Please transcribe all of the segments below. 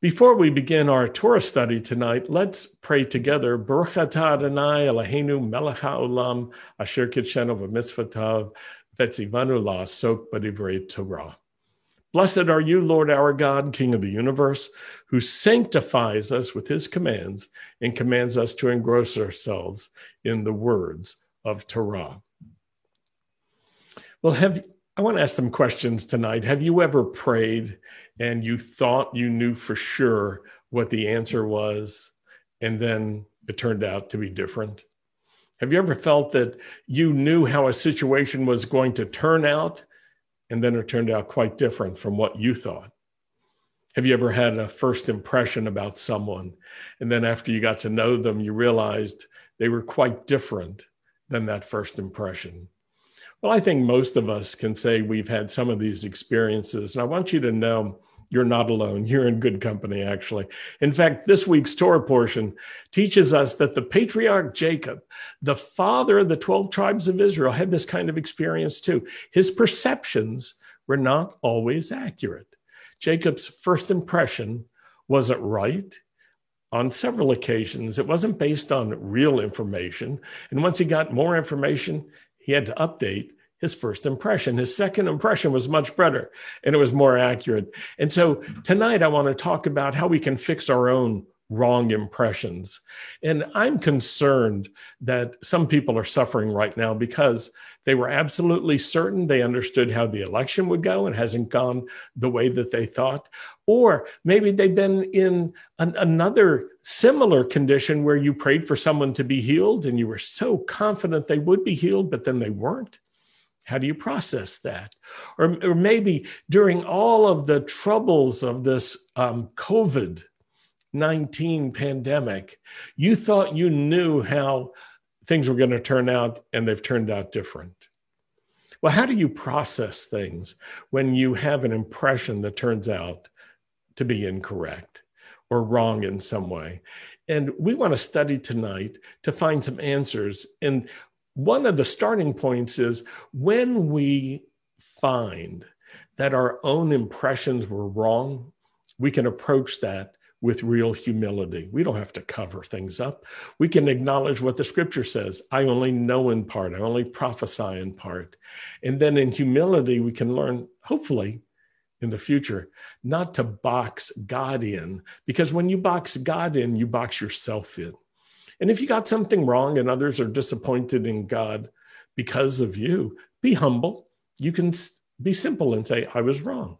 Before we begin our Torah study tonight, let's pray together. Baruch atah Adonai Eloheinu melech haolam asher kitshenu v'mitzvotav vetzivanu la'asok b'divrei Torah. Blessed are you, Lord our God, King of the universe, who sanctifies us with his commands and commands us to engross ourselves in the words of Torah. Well, have I want to ask some questions tonight. Have you ever prayed and you thought you knew for sure what the answer was, and then it turned out to be different? Have you ever felt that you knew how a situation was going to turn out, and then it turned out quite different from what you thought? Have you ever had a first impression about someone, and then after you got to know them, you realized they were quite different than that first impression? Well, I think most of us can say we've had some of these experiences. And I want you to know you're not alone. You're in good company, actually. In fact, this week's Torah portion teaches us that the patriarch Jacob, the father of the 12 tribes of Israel, had this kind of experience too. His perceptions were not always accurate. Jacob's first impression wasn't right on several occasions. It wasn't based on real information. And once he got more information, he had to update his first impression. His second impression was much better and it was more accurate. And so tonight I want to talk about how we can fix our own wrong impressions. And I'm concerned that some people are suffering right now because they were absolutely certain they understood how the election would go and hasn't gone the way that they thought. Or maybe they've been in an, another similar condition where you prayed for someone to be healed and you were so confident they would be healed, but then they weren't. How do you process that? Or, or maybe during all of the troubles of this um, COVID 19 pandemic, you thought you knew how things were going to turn out, and they've turned out different. Well, how do you process things when you have an impression that turns out to be incorrect or wrong in some way? And we want to study tonight to find some answers. And one of the starting points is when we find that our own impressions were wrong, we can approach that with real humility. We don't have to cover things up. We can acknowledge what the scripture says. I only know in part, I only prophesy in part. And then in humility, we can learn, hopefully, in the future, not to box God in, because when you box God in, you box yourself in. And if you got something wrong and others are disappointed in God because of you, be humble. You can be simple and say, I was wrong.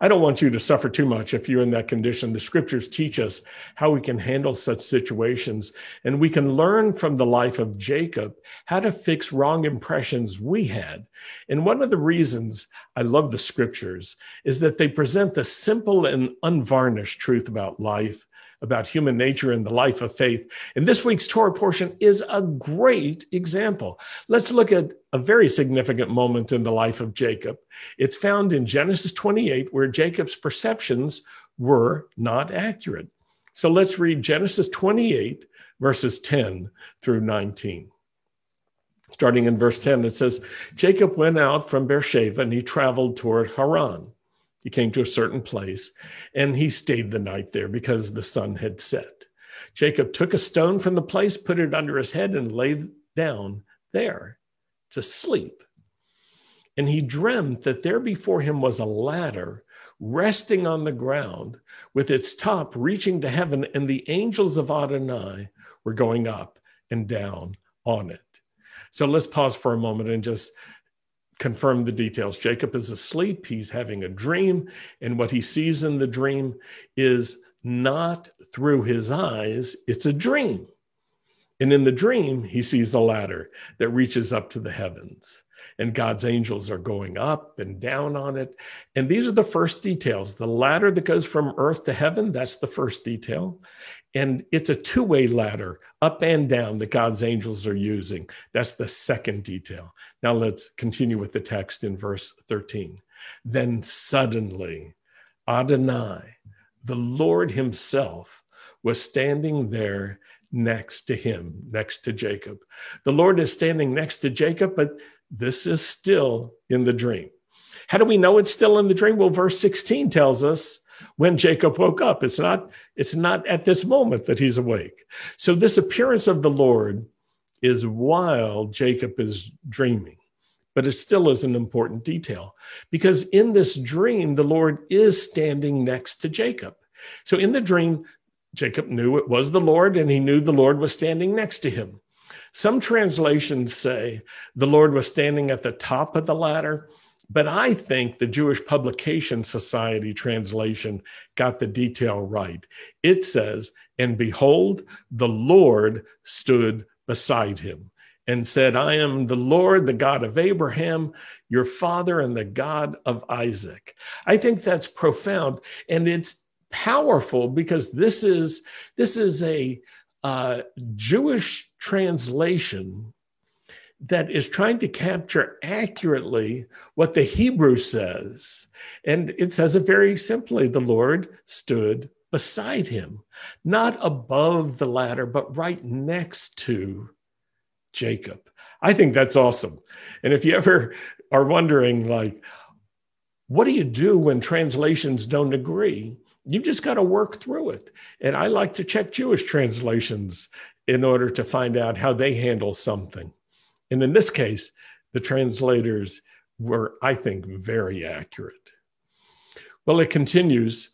I don't want you to suffer too much if you're in that condition. The scriptures teach us how we can handle such situations, and we can learn from the life of Jacob how to fix wrong impressions we had. And one of the reasons I love the scriptures is that they present the simple and unvarnished truth about life about human nature and the life of faith. And this week's Torah portion is a great example. Let's look at a very significant moment in the life of Jacob. It's found in Genesis 28, where Jacob's perceptions were not accurate. So let's read Genesis 28, verses 10 through 19. Starting in verse 10, it says, Jacob went out from Beersheba and he traveled toward Haran. He came to a certain place and he stayed the night there because the sun had set. Jacob took a stone from the place, put it under his head, and lay down there to sleep. And he dreamt that there before him was a ladder resting on the ground with its top reaching to heaven, and the angels of Adonai were going up and down on it. So let's pause for a moment and just confirm the details. Jacob is asleep, he's having a dream, and what he sees in the dream is not through his eyes, it's a dream. And in the dream, he sees a ladder that reaches up to the heavens, and God's angels are going up and down on it. And these are the first details. The ladder that goes from earth to heaven, that's the first detail. And it's a two way ladder, up and down, that God's angels are using. That's the second detail. Now let's continue with the text in verse 13. Then suddenly, Adonai, the Lord Himself, was standing there next to him, next to Jacob. The Lord is standing next to Jacob, but this is still in the dream. How do we know it's still in the dream? Well, verse 16 tells us when Jacob woke up. It's not, it's not at this moment that he's awake. So this appearance of the Lord is while Jacob is dreaming. But it still is an important detail because in this dream, the Lord is standing next to Jacob. So in the dream, Jacob knew it was the Lord and he knew the Lord was standing next to him. Some translations say the Lord was standing at the top of the ladder, but I think the Jewish Publication Society translation got the detail right. It says, And behold, the Lord stood beside him and said, I am the Lord, the God of Abraham, your father, and the God of Isaac. I think that's profound. And it's powerful because this is this is a uh, Jewish translation that is trying to capture accurately what the Hebrew says. And it says it very simply the Lord stood beside him, not above the ladder, but right next to Jacob. I think that's awesome. And if you ever are wondering, like, what do you do when translations don't agree? You just got to work through it. And I like to check Jewish translations in order to find out how they handle something. And in this case, the translators were, I think, very accurate. Well, it continues.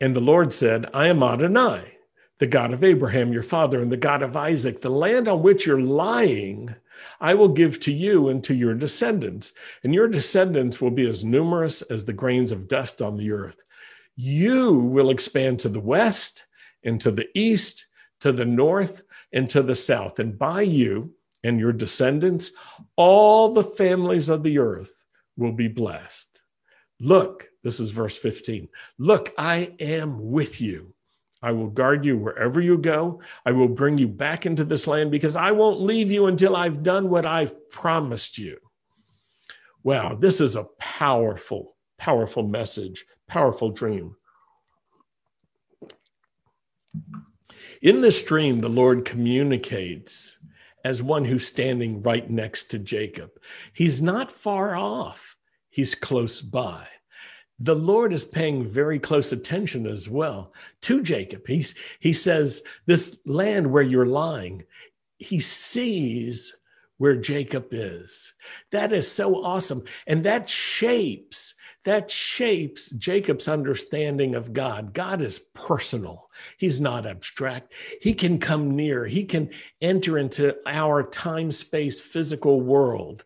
And the Lord said, I am Adonai the God of Abraham, your father, and the God of Isaac, the land on which you're lying, I will give to you and to your descendants, and your descendants will be as numerous as the grains of dust on the earth. You will expand to the west and to the east, to the north and to the south, and by you and your descendants, all the families of the earth will be blessed. Look, this is verse 15. Look, I am with you I will guard you wherever you go. I will bring you back into this land because I won't leave you until I've done what I've promised you. Wow, this is a powerful, powerful message, powerful dream. In this dream, the Lord communicates as one who's standing right next to Jacob. He's not far off, he's close by the Lord is paying very close attention as well to Jacob. He's, he says, This land where you're lying, he sees where Jacob is. That is so awesome. And that shapes, that shapes Jacob's understanding of God. God is personal. He's not abstract. He can come near. He can enter into our time space physical world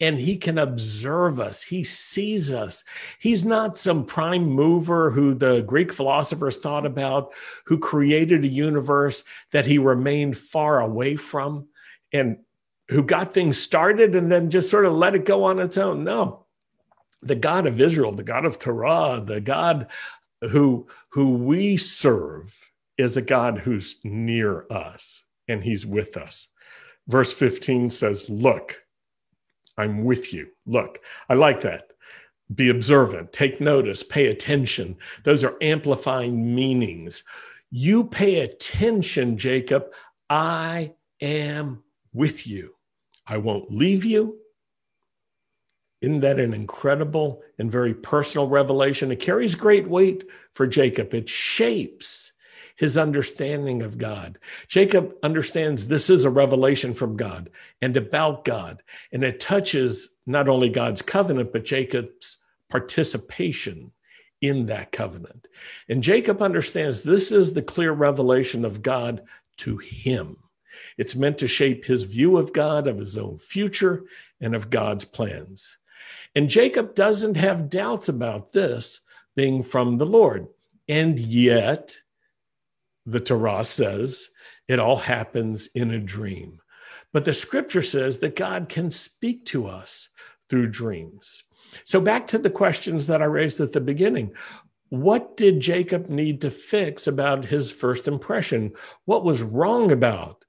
and he can observe us. He sees us. He's not some prime mover who the Greek philosophers thought about, who created a universe that he remained far away from. And who got things started and then just sort of let it go on its own. No, the God of Israel, the God of Torah, the God who who we serve is a God who's near us and he's with us. Verse 15 says, "Look, I'm with you." Look, I like that. Be observant, take notice, pay attention. Those are amplifying meanings. You pay attention, Jacob. I am with you. I won't leave you. Isn't that an incredible and very personal revelation? It carries great weight for Jacob. It shapes his understanding of God. Jacob understands this is a revelation from God and about God, and it touches not only God's covenant, but Jacob's participation in that covenant. And Jacob understands this is the clear revelation of God to him. It's meant to shape his view of God, of his own future, and of God's plans. And Jacob doesn't have doubts about this being from the Lord. And yet, the Torah says it all happens in a dream. But the scripture says that God can speak to us through dreams. So, back to the questions that I raised at the beginning. What did Jacob need to fix about his first impression? What was wrong about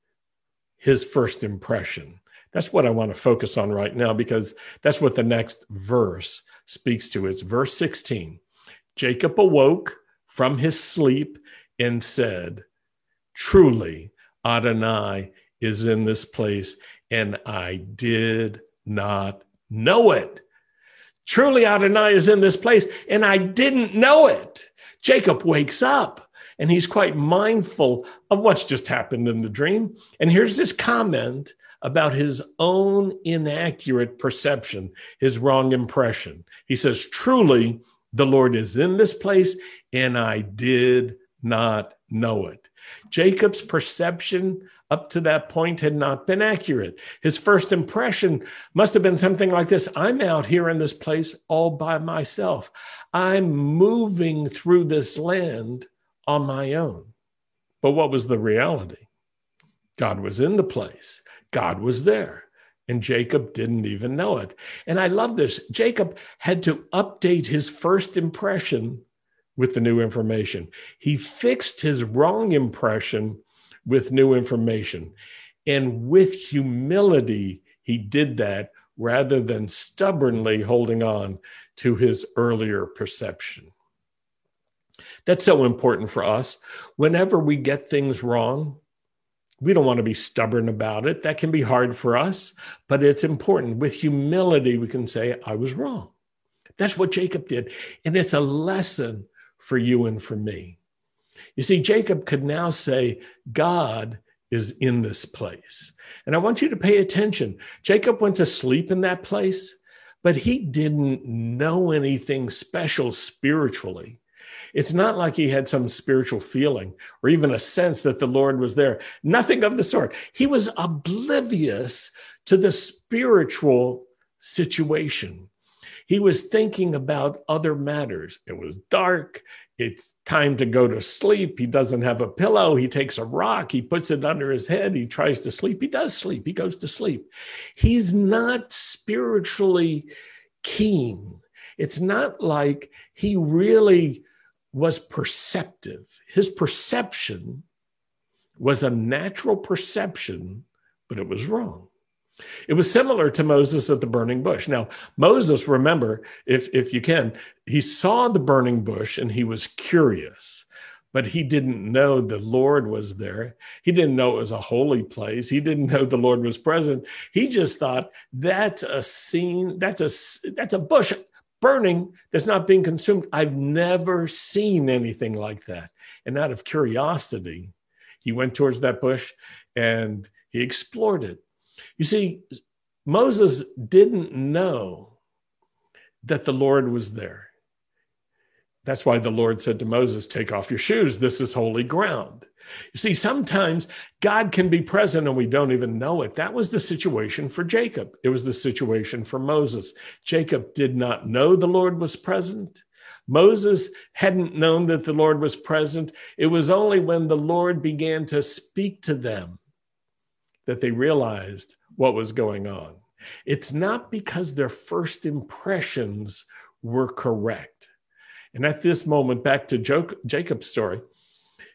his first impression. That's what I want to focus on right now because that's what the next verse speaks to. It's verse 16. Jacob awoke from his sleep and said, Truly, Adonai is in this place, and I did not know it. Truly, Adonai is in this place, and I didn't know it. Jacob wakes up and he's quite mindful of what's just happened in the dream. And here's this comment about his own inaccurate perception, his wrong impression. He says, Truly, the Lord is in this place, and I did not know it. Jacob's perception up to that point had not been accurate. His first impression must have been something like this I'm out here in this place all by myself. I'm moving through this land on my own. But what was the reality? God was in the place, God was there. And Jacob didn't even know it. And I love this. Jacob had to update his first impression with the new information. He fixed his wrong impression with new information. And with humility, he did that rather than stubbornly holding on to his earlier perception. That's so important for us. Whenever we get things wrong, we don't want to be stubborn about it. That can be hard for us, but it's important. With humility, we can say, I was wrong. That's what Jacob did. And it's a lesson for you and for me. You see, Jacob could now say, God is in this place. And I want you to pay attention. Jacob went to sleep in that place, but he didn't know anything special spiritually. It's not like he had some spiritual feeling or even a sense that the Lord was there. Nothing of the sort. He was oblivious to the spiritual situation. He was thinking about other matters. It was dark. It's time to go to sleep. He doesn't have a pillow. He takes a rock, he puts it under his head. He tries to sleep. He does sleep. He goes to sleep. He's not spiritually keen. It's not like he really was perceptive. His perception was a natural perception, but it was wrong. It was similar to Moses at the burning bush. Now, Moses, remember, if, if you can, he saw the burning bush and he was curious, but he didn't know the Lord was there. He didn't know it was a holy place. He didn't know the Lord was present. He just thought that's a scene, that's a that's a bush burning that's not being consumed. I've never seen anything like that. And out of curiosity, he went towards that bush and he explored it you see, Moses didn't know that the Lord was there. That's why the Lord said to Moses, Take off your shoes. This is holy ground. You see, sometimes God can be present and we don't even know it. That was the situation for Jacob. It was the situation for Moses. Jacob did not know the Lord was present. Moses hadn't known that the Lord was present. It was only when the Lord began to speak to them that they realized what was going on. It's not because their first impressions were correct. And at this moment, back to Jacob's story,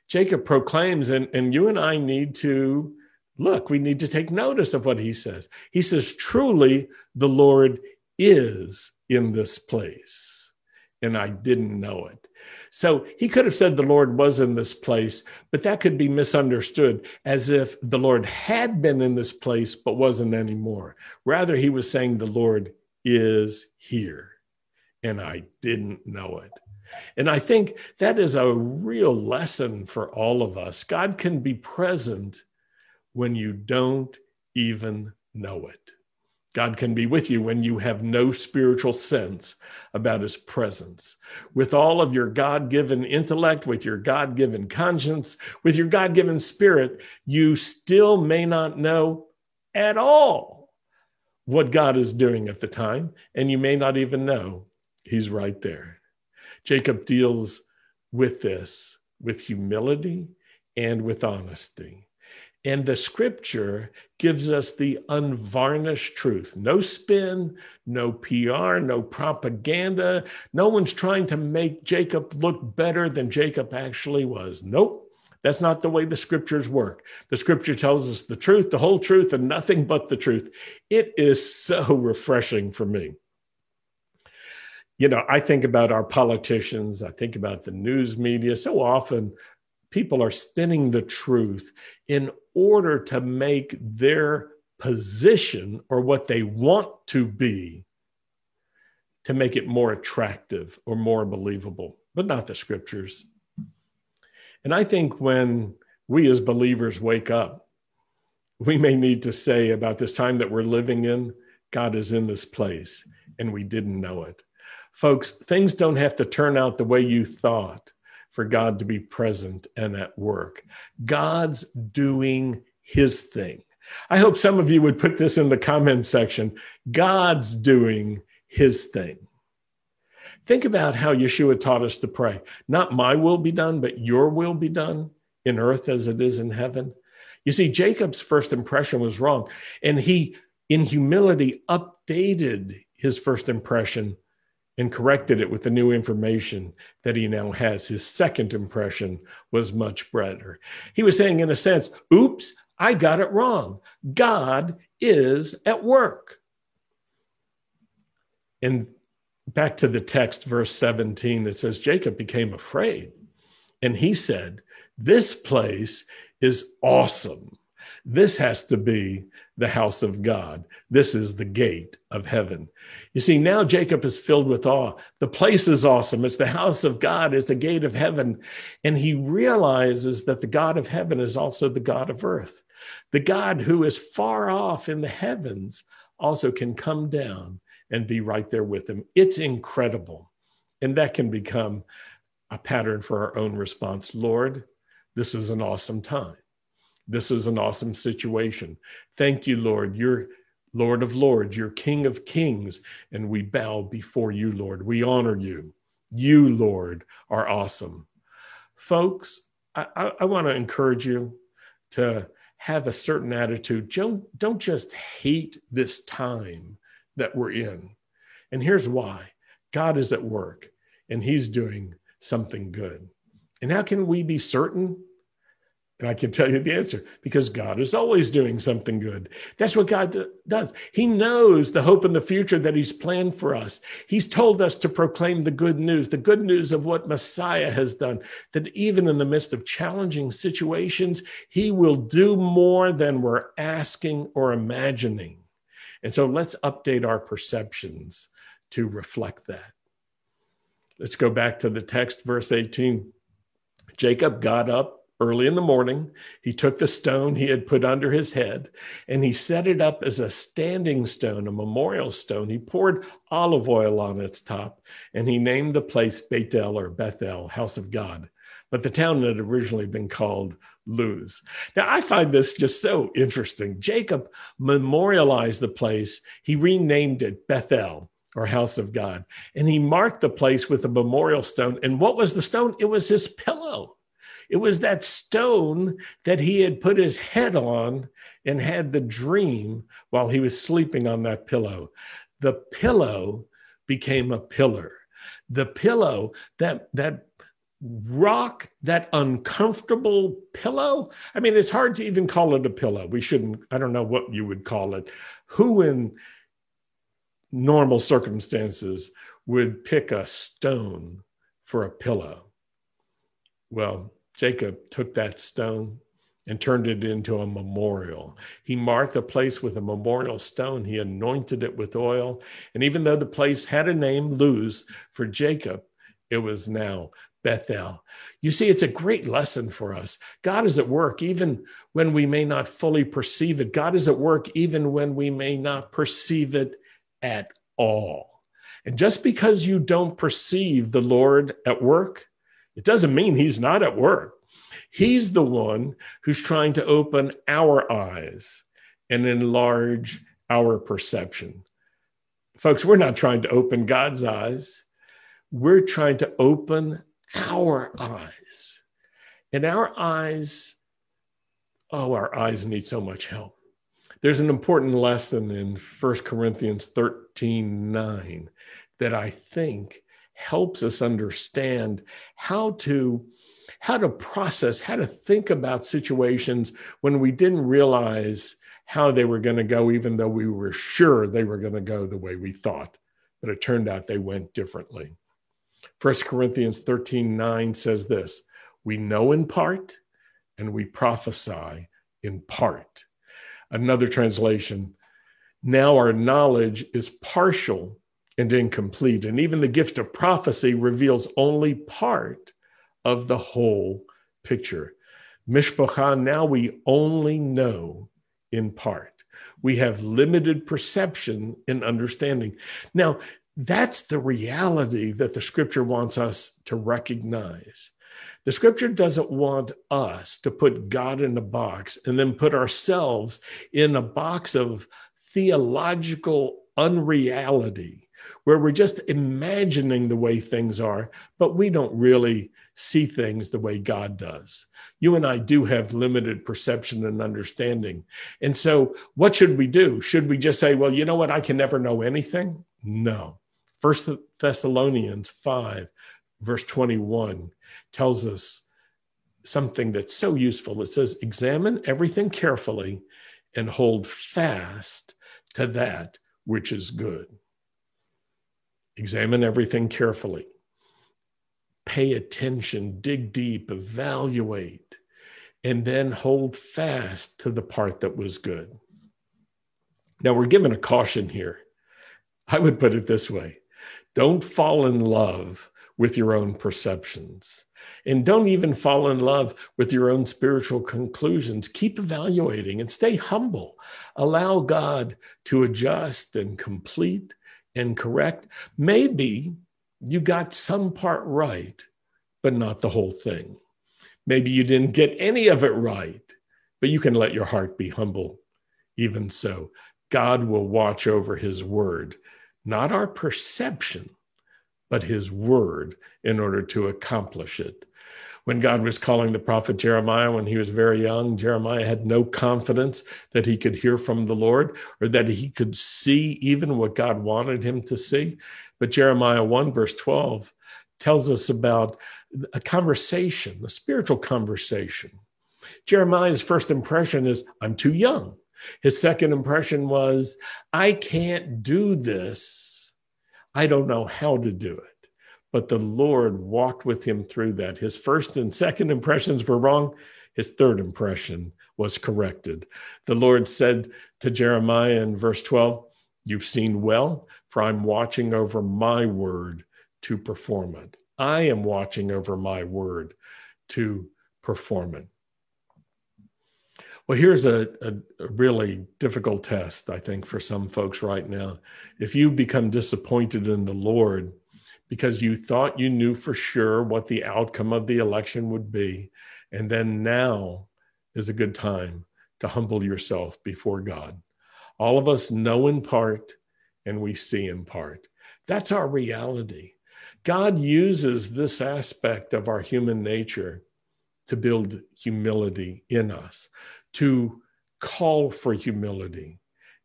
Jacob proclaims, and, and you and I need to look, we need to take notice of what he says. He says, Truly, the Lord is in this place, and I didn't know it. So he could have said the Lord was in this place, but that could be misunderstood as if the Lord had been in this place but wasn't anymore. Rather, he was saying the Lord is here, and I didn't know it. And I think that is a real lesson for all of us. God can be present when you don't even know it. God can be with you when you have no spiritual sense about his presence. With all of your God given intellect, with your God given conscience, with your God given spirit, you still may not know at all what God is doing at the time, and you may not even know he's right there. Jacob deals with this with humility and with honesty. And the scripture gives us the unvarnished truth. No spin, no PR, no propaganda. No one's trying to make Jacob look better than Jacob actually was. Nope. That's not the way the scriptures work. The scripture tells us the truth, the whole truth, and nothing but the truth. It is so refreshing for me. You know, I think about our politicians, I think about the news media. So often, people are spinning the truth in order to make their position or what they want to be to make it more attractive or more believable, but not the scriptures. And I think when we as believers wake up, we may need to say about this time that we're living in, God is in this place, and we didn't know it. Folks, things don't have to turn out the way you thought for God to be present and at work. God's doing his thing. I hope some of you would put this in the comment section. God's doing his thing. Think about how Yeshua taught us to pray. Not my will be done, but your will be done in earth as it is in heaven. You see, Jacob's first impression was wrong, and he, in humility, updated his first impression and corrected it with the new information that he now has. His second impression was much better. He was saying, in a sense, oops, I got it wrong. God is at work. And back to the text, verse 17, it says, Jacob became afraid. And he said, This place is awesome. This has to be the house of God. This is the gate of heaven. You see, now Jacob is filled with awe. The place is awesome. It's the house of God, it's the gate of heaven. And he realizes that the God of heaven is also the God of earth. The God who is far off in the heavens also can come down and be right there with him. It's incredible. And that can become a pattern for our own response. Lord, this is an awesome time. This is an awesome situation. Thank you, Lord. You're Lord of Lords, you're King of Kings, and we bow before you, Lord. We honor you. You, Lord, are awesome. Folks, I, I, I want to encourage you to have a certain attitude. Don't, don't just hate this time that we're in. And here's why God is at work and he's doing something good. And how can we be certain? And I can tell you the answer because God is always doing something good. That's what God does. He knows the hope and the future that He's planned for us. He's told us to proclaim the good news, the good news of what Messiah has done, that even in the midst of challenging situations, He will do more than we're asking or imagining. And so let's update our perceptions to reflect that. Let's go back to the text, verse 18. Jacob got up early in the morning. He took the stone he had put under his head and he set it up as a standing stone, a memorial stone. He poured olive oil on its top and he named the place Bethel or Bethel, house of God. But the town had originally been called Luz. Now, I find this just so interesting. Jacob memorialized the place, he renamed it Bethel or house of God. And he marked the place with a memorial stone. And what was the stone? It was his pillow. It was that stone that he had put his head on and had the dream while he was sleeping on that pillow. The pillow became a pillar. The pillow, that, that rock, that uncomfortable pillow. I mean, it's hard to even call it a pillow. We shouldn't, I don't know what you would call it. Who in normal circumstances would pick a stone for a pillow? Well, Jacob took that stone and turned it into a memorial. He marked the place with a memorial stone. He anointed it with oil. And even though the place had a name, Luz, for Jacob, it was now Bethel. You see, it's a great lesson for us. God is at work even when we may not fully perceive it. God is at work even when we may not perceive it at all. And just because you don't perceive the Lord at work, it doesn't mean he's not at work. He's the one who's trying to open our eyes and enlarge our perception. Folks, we're not trying to open God's eyes. We're trying to open our eyes. And our eyes, oh, our eyes need so much help. There's an important lesson in 1 Corinthians 13 9 that I think helps us understand how to how to process how to think about situations when we didn't realize how they were going to go even though we were sure they were going to go the way we thought. But it turned out they went differently. 1 corinthians 13 9 says this we know in part and we prophesy in part. Another translation now our knowledge is partial and incomplete. And even the gift of prophecy reveals only part of the whole picture. Mishpocha, now we only know in part. We have limited perception and understanding. Now, that's the reality that the scripture wants us to recognize. The scripture doesn't want us to put God in a box and then put ourselves in a box of theological unreality where we're just imagining the way things are, but we don't really see things the way God does. You and I do have limited perception and understanding. And so, what should we do? Should we just say, well, you know what? I can never know anything? No. First Thessalonians 5, verse 21 tells us something that's so useful. It says, examine everything carefully and hold fast to that which is good. Examine everything carefully. Pay attention, dig deep, evaluate, and then hold fast to the part that was good. Now, we're given a caution here. I would put it this way don't fall in love with your own perceptions. And don't even fall in love with your own spiritual conclusions. Keep evaluating and stay humble. Allow God to adjust and complete and correct. Maybe you got some part right, but not the whole thing. Maybe you didn't get any of it right, but you can let your heart be humble. Even so, God will watch over his word, not our perception but his word in order to accomplish it. When God was calling the prophet Jeremiah when he was very young, Jeremiah had no confidence that he could hear from the Lord or that he could see even what God wanted him to see. But Jeremiah 1, verse 12, tells us about a conversation, a spiritual conversation. Jeremiah's first impression is, I'm too young. His second impression was, I can't do this I don't know how to do it. But the Lord walked with him through that. His first and second impressions were wrong. His third impression was corrected. The Lord said to Jeremiah in verse 12, You've seen well, for I'm watching over my word to perform it. I am watching over my word to perform it. Well, here's a, a, really difficult test, I think, for some folks right now. If you become disappointed in the Lord because you thought you knew for sure what the outcome of the election would be, and then now is a good time to humble yourself before God. All of us know in part and we see in part. That's our reality. God uses this aspect of our human nature to build humility in us, to call for humility,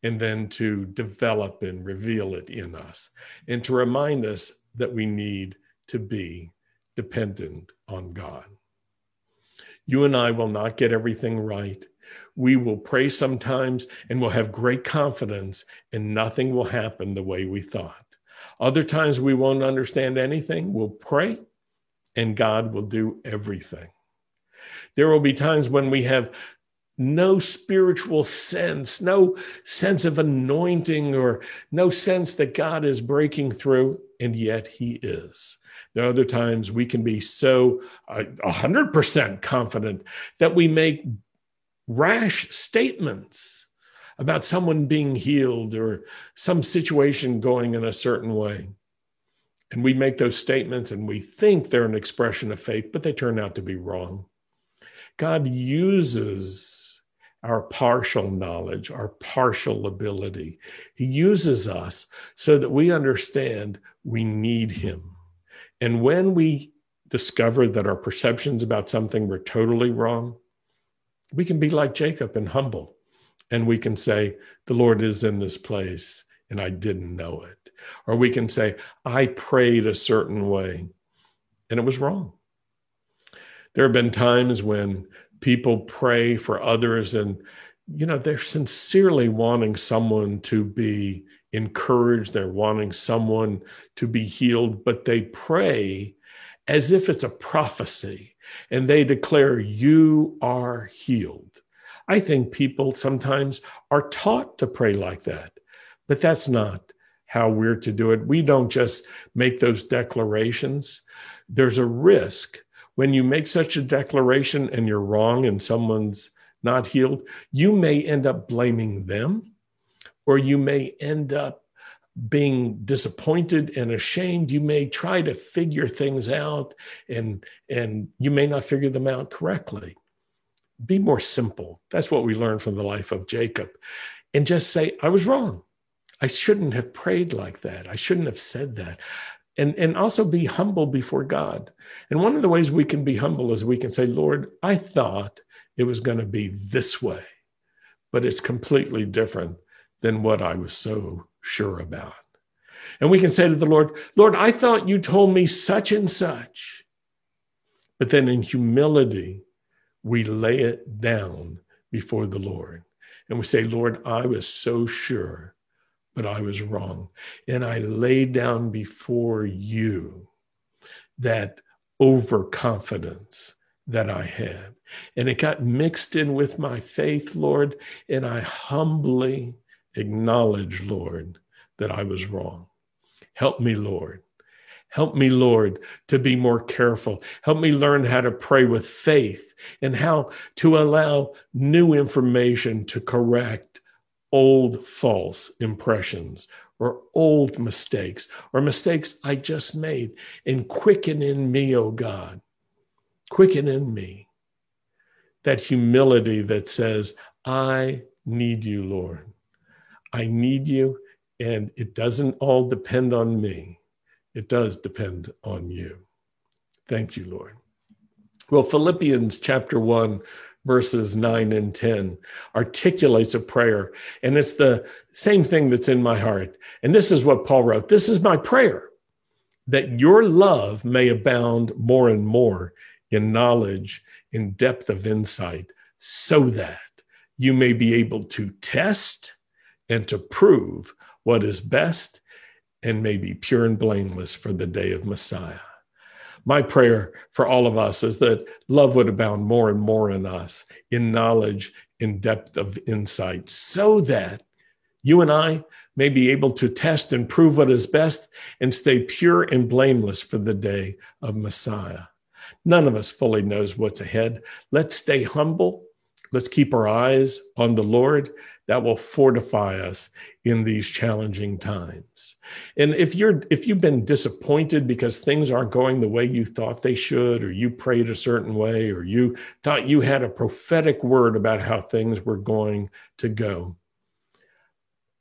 and then to develop and reveal it in us, and to remind us that we need to be dependent on God. You and I will not get everything right. We will pray sometimes and we'll have great confidence, and nothing will happen the way we thought. Other times we won't understand anything. We'll pray, and God will do everything. There will be times when we have no spiritual sense, no sense of anointing, or no sense that God is breaking through, and yet He is. There are other times we can be so uh, 100% confident that we make rash statements about someone being healed or some situation going in a certain way. And we make those statements and we think they're an expression of faith, but they turn out to be wrong. God uses our partial knowledge, our partial ability. He uses us so that we understand we need Him. And when we discover that our perceptions about something were totally wrong, we can be like Jacob and humble. And we can say, The Lord is in this place and I didn't know it. Or we can say, I prayed a certain way and it was wrong. There have been times when people pray for others and you know they're sincerely wanting someone to be encouraged they're wanting someone to be healed but they pray as if it's a prophecy and they declare you are healed i think people sometimes are taught to pray like that but that's not how we're to do it. We don't just make those declarations. There's a risk when you make such a declaration and you're wrong and someone's not healed, you may end up blaming them or you may end up being disappointed and ashamed. You may try to figure things out and and you may not figure them out correctly. Be more simple. That's what we learned from the life of jacob. And just say i was wrong. I shouldn't have prayed like that. I shouldn't have said that and and also be humble before god and one of the ways we can be humble is we can say lord i thought it was going to be this way but it's completely different than what i was so sure about. And we can say to the Lord, Lord, I thought you told me such and such. But then in humility, we lay it down before the Lord. And we say, Lord, I was so sure, but I was wrong. And I lay down before you that overconfidence that I had. And it got mixed in with my faith, Lord. And I humbly acknowledge, Lord, that I was wrong. Help me, Lord. Help me, Lord, to be more careful. Help me learn how to pray with faith and how to allow new information to correct old false impressions or old mistakes or mistakes I just made. And quicken in me, oh God, quicken in me that humility that says, I need you, Lord. I need you, and it doesn't all depend on me. It does depend on you. Thank you, Lord. Well, Philippians chapter 1, verses 9 and 10 articulates a prayer, and it's the same thing that's in my heart. And this is what Paul wrote This is my prayer that your love may abound more and more in knowledge, in depth of insight, so that you may be able to test and to prove what is best and may be pure and blameless for the day of Messiah. My prayer for all of us is that love would abound more and more in us, in knowledge, in depth of insight, so that you and I may be able to test and prove what is best and stay pure and blameless for the day of Messiah. None of us fully knows what's ahead. Let's stay humble Let's keep our eyes on the Lord. That will fortify us in these challenging times. And if you're if you've been disappointed because things aren't going the way you thought they should, or you prayed a certain way, or you thought you had a prophetic word about how things were going to go,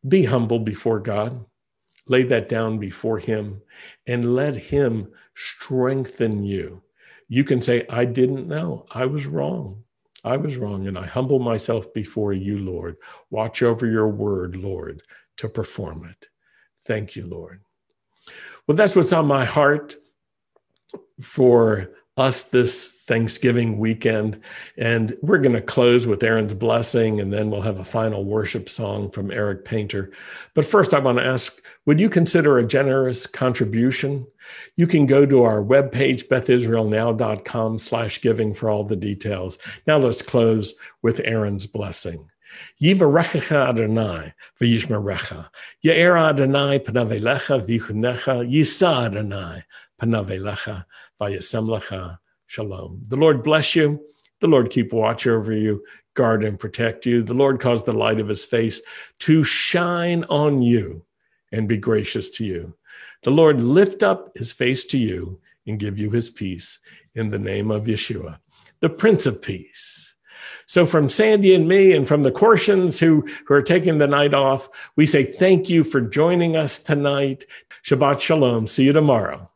be humble before God. Lay that down before Him and let Him strengthen you. You can say, I didn't know. I was wrong. I was wrong, and I humble myself before you, Lord. Watch over your word, Lord, to perform it. Thank you, Lord. Well, that's what's on my heart for us this Thanksgiving weekend. And we're going to close with Aaron's blessing, and then we'll have a final worship song from Eric Painter. But first, I want to ask would you consider a generous contribution? You can go to our webpage, bethisraelnow.com slash giving for all the details. Now let's close with Aaron's blessing. Yivarechecha Adonai v'yishmerecha. Ye'er Adonai panavelecha v'yichunecha. Yisa Adonai panavelecha v'yasemlecha. Shalom. The Lord bless you. The Lord keep watch over you, guard and protect you. The Lord cause the light of his face to shine on you and be gracious to you. The Lord lift up his face to you and give you his peace in the name of Yeshua, the Prince of Peace. So, from Sandy and me, and from the Corsians who, who are taking the night off, we say thank you for joining us tonight. Shabbat Shalom. See you tomorrow.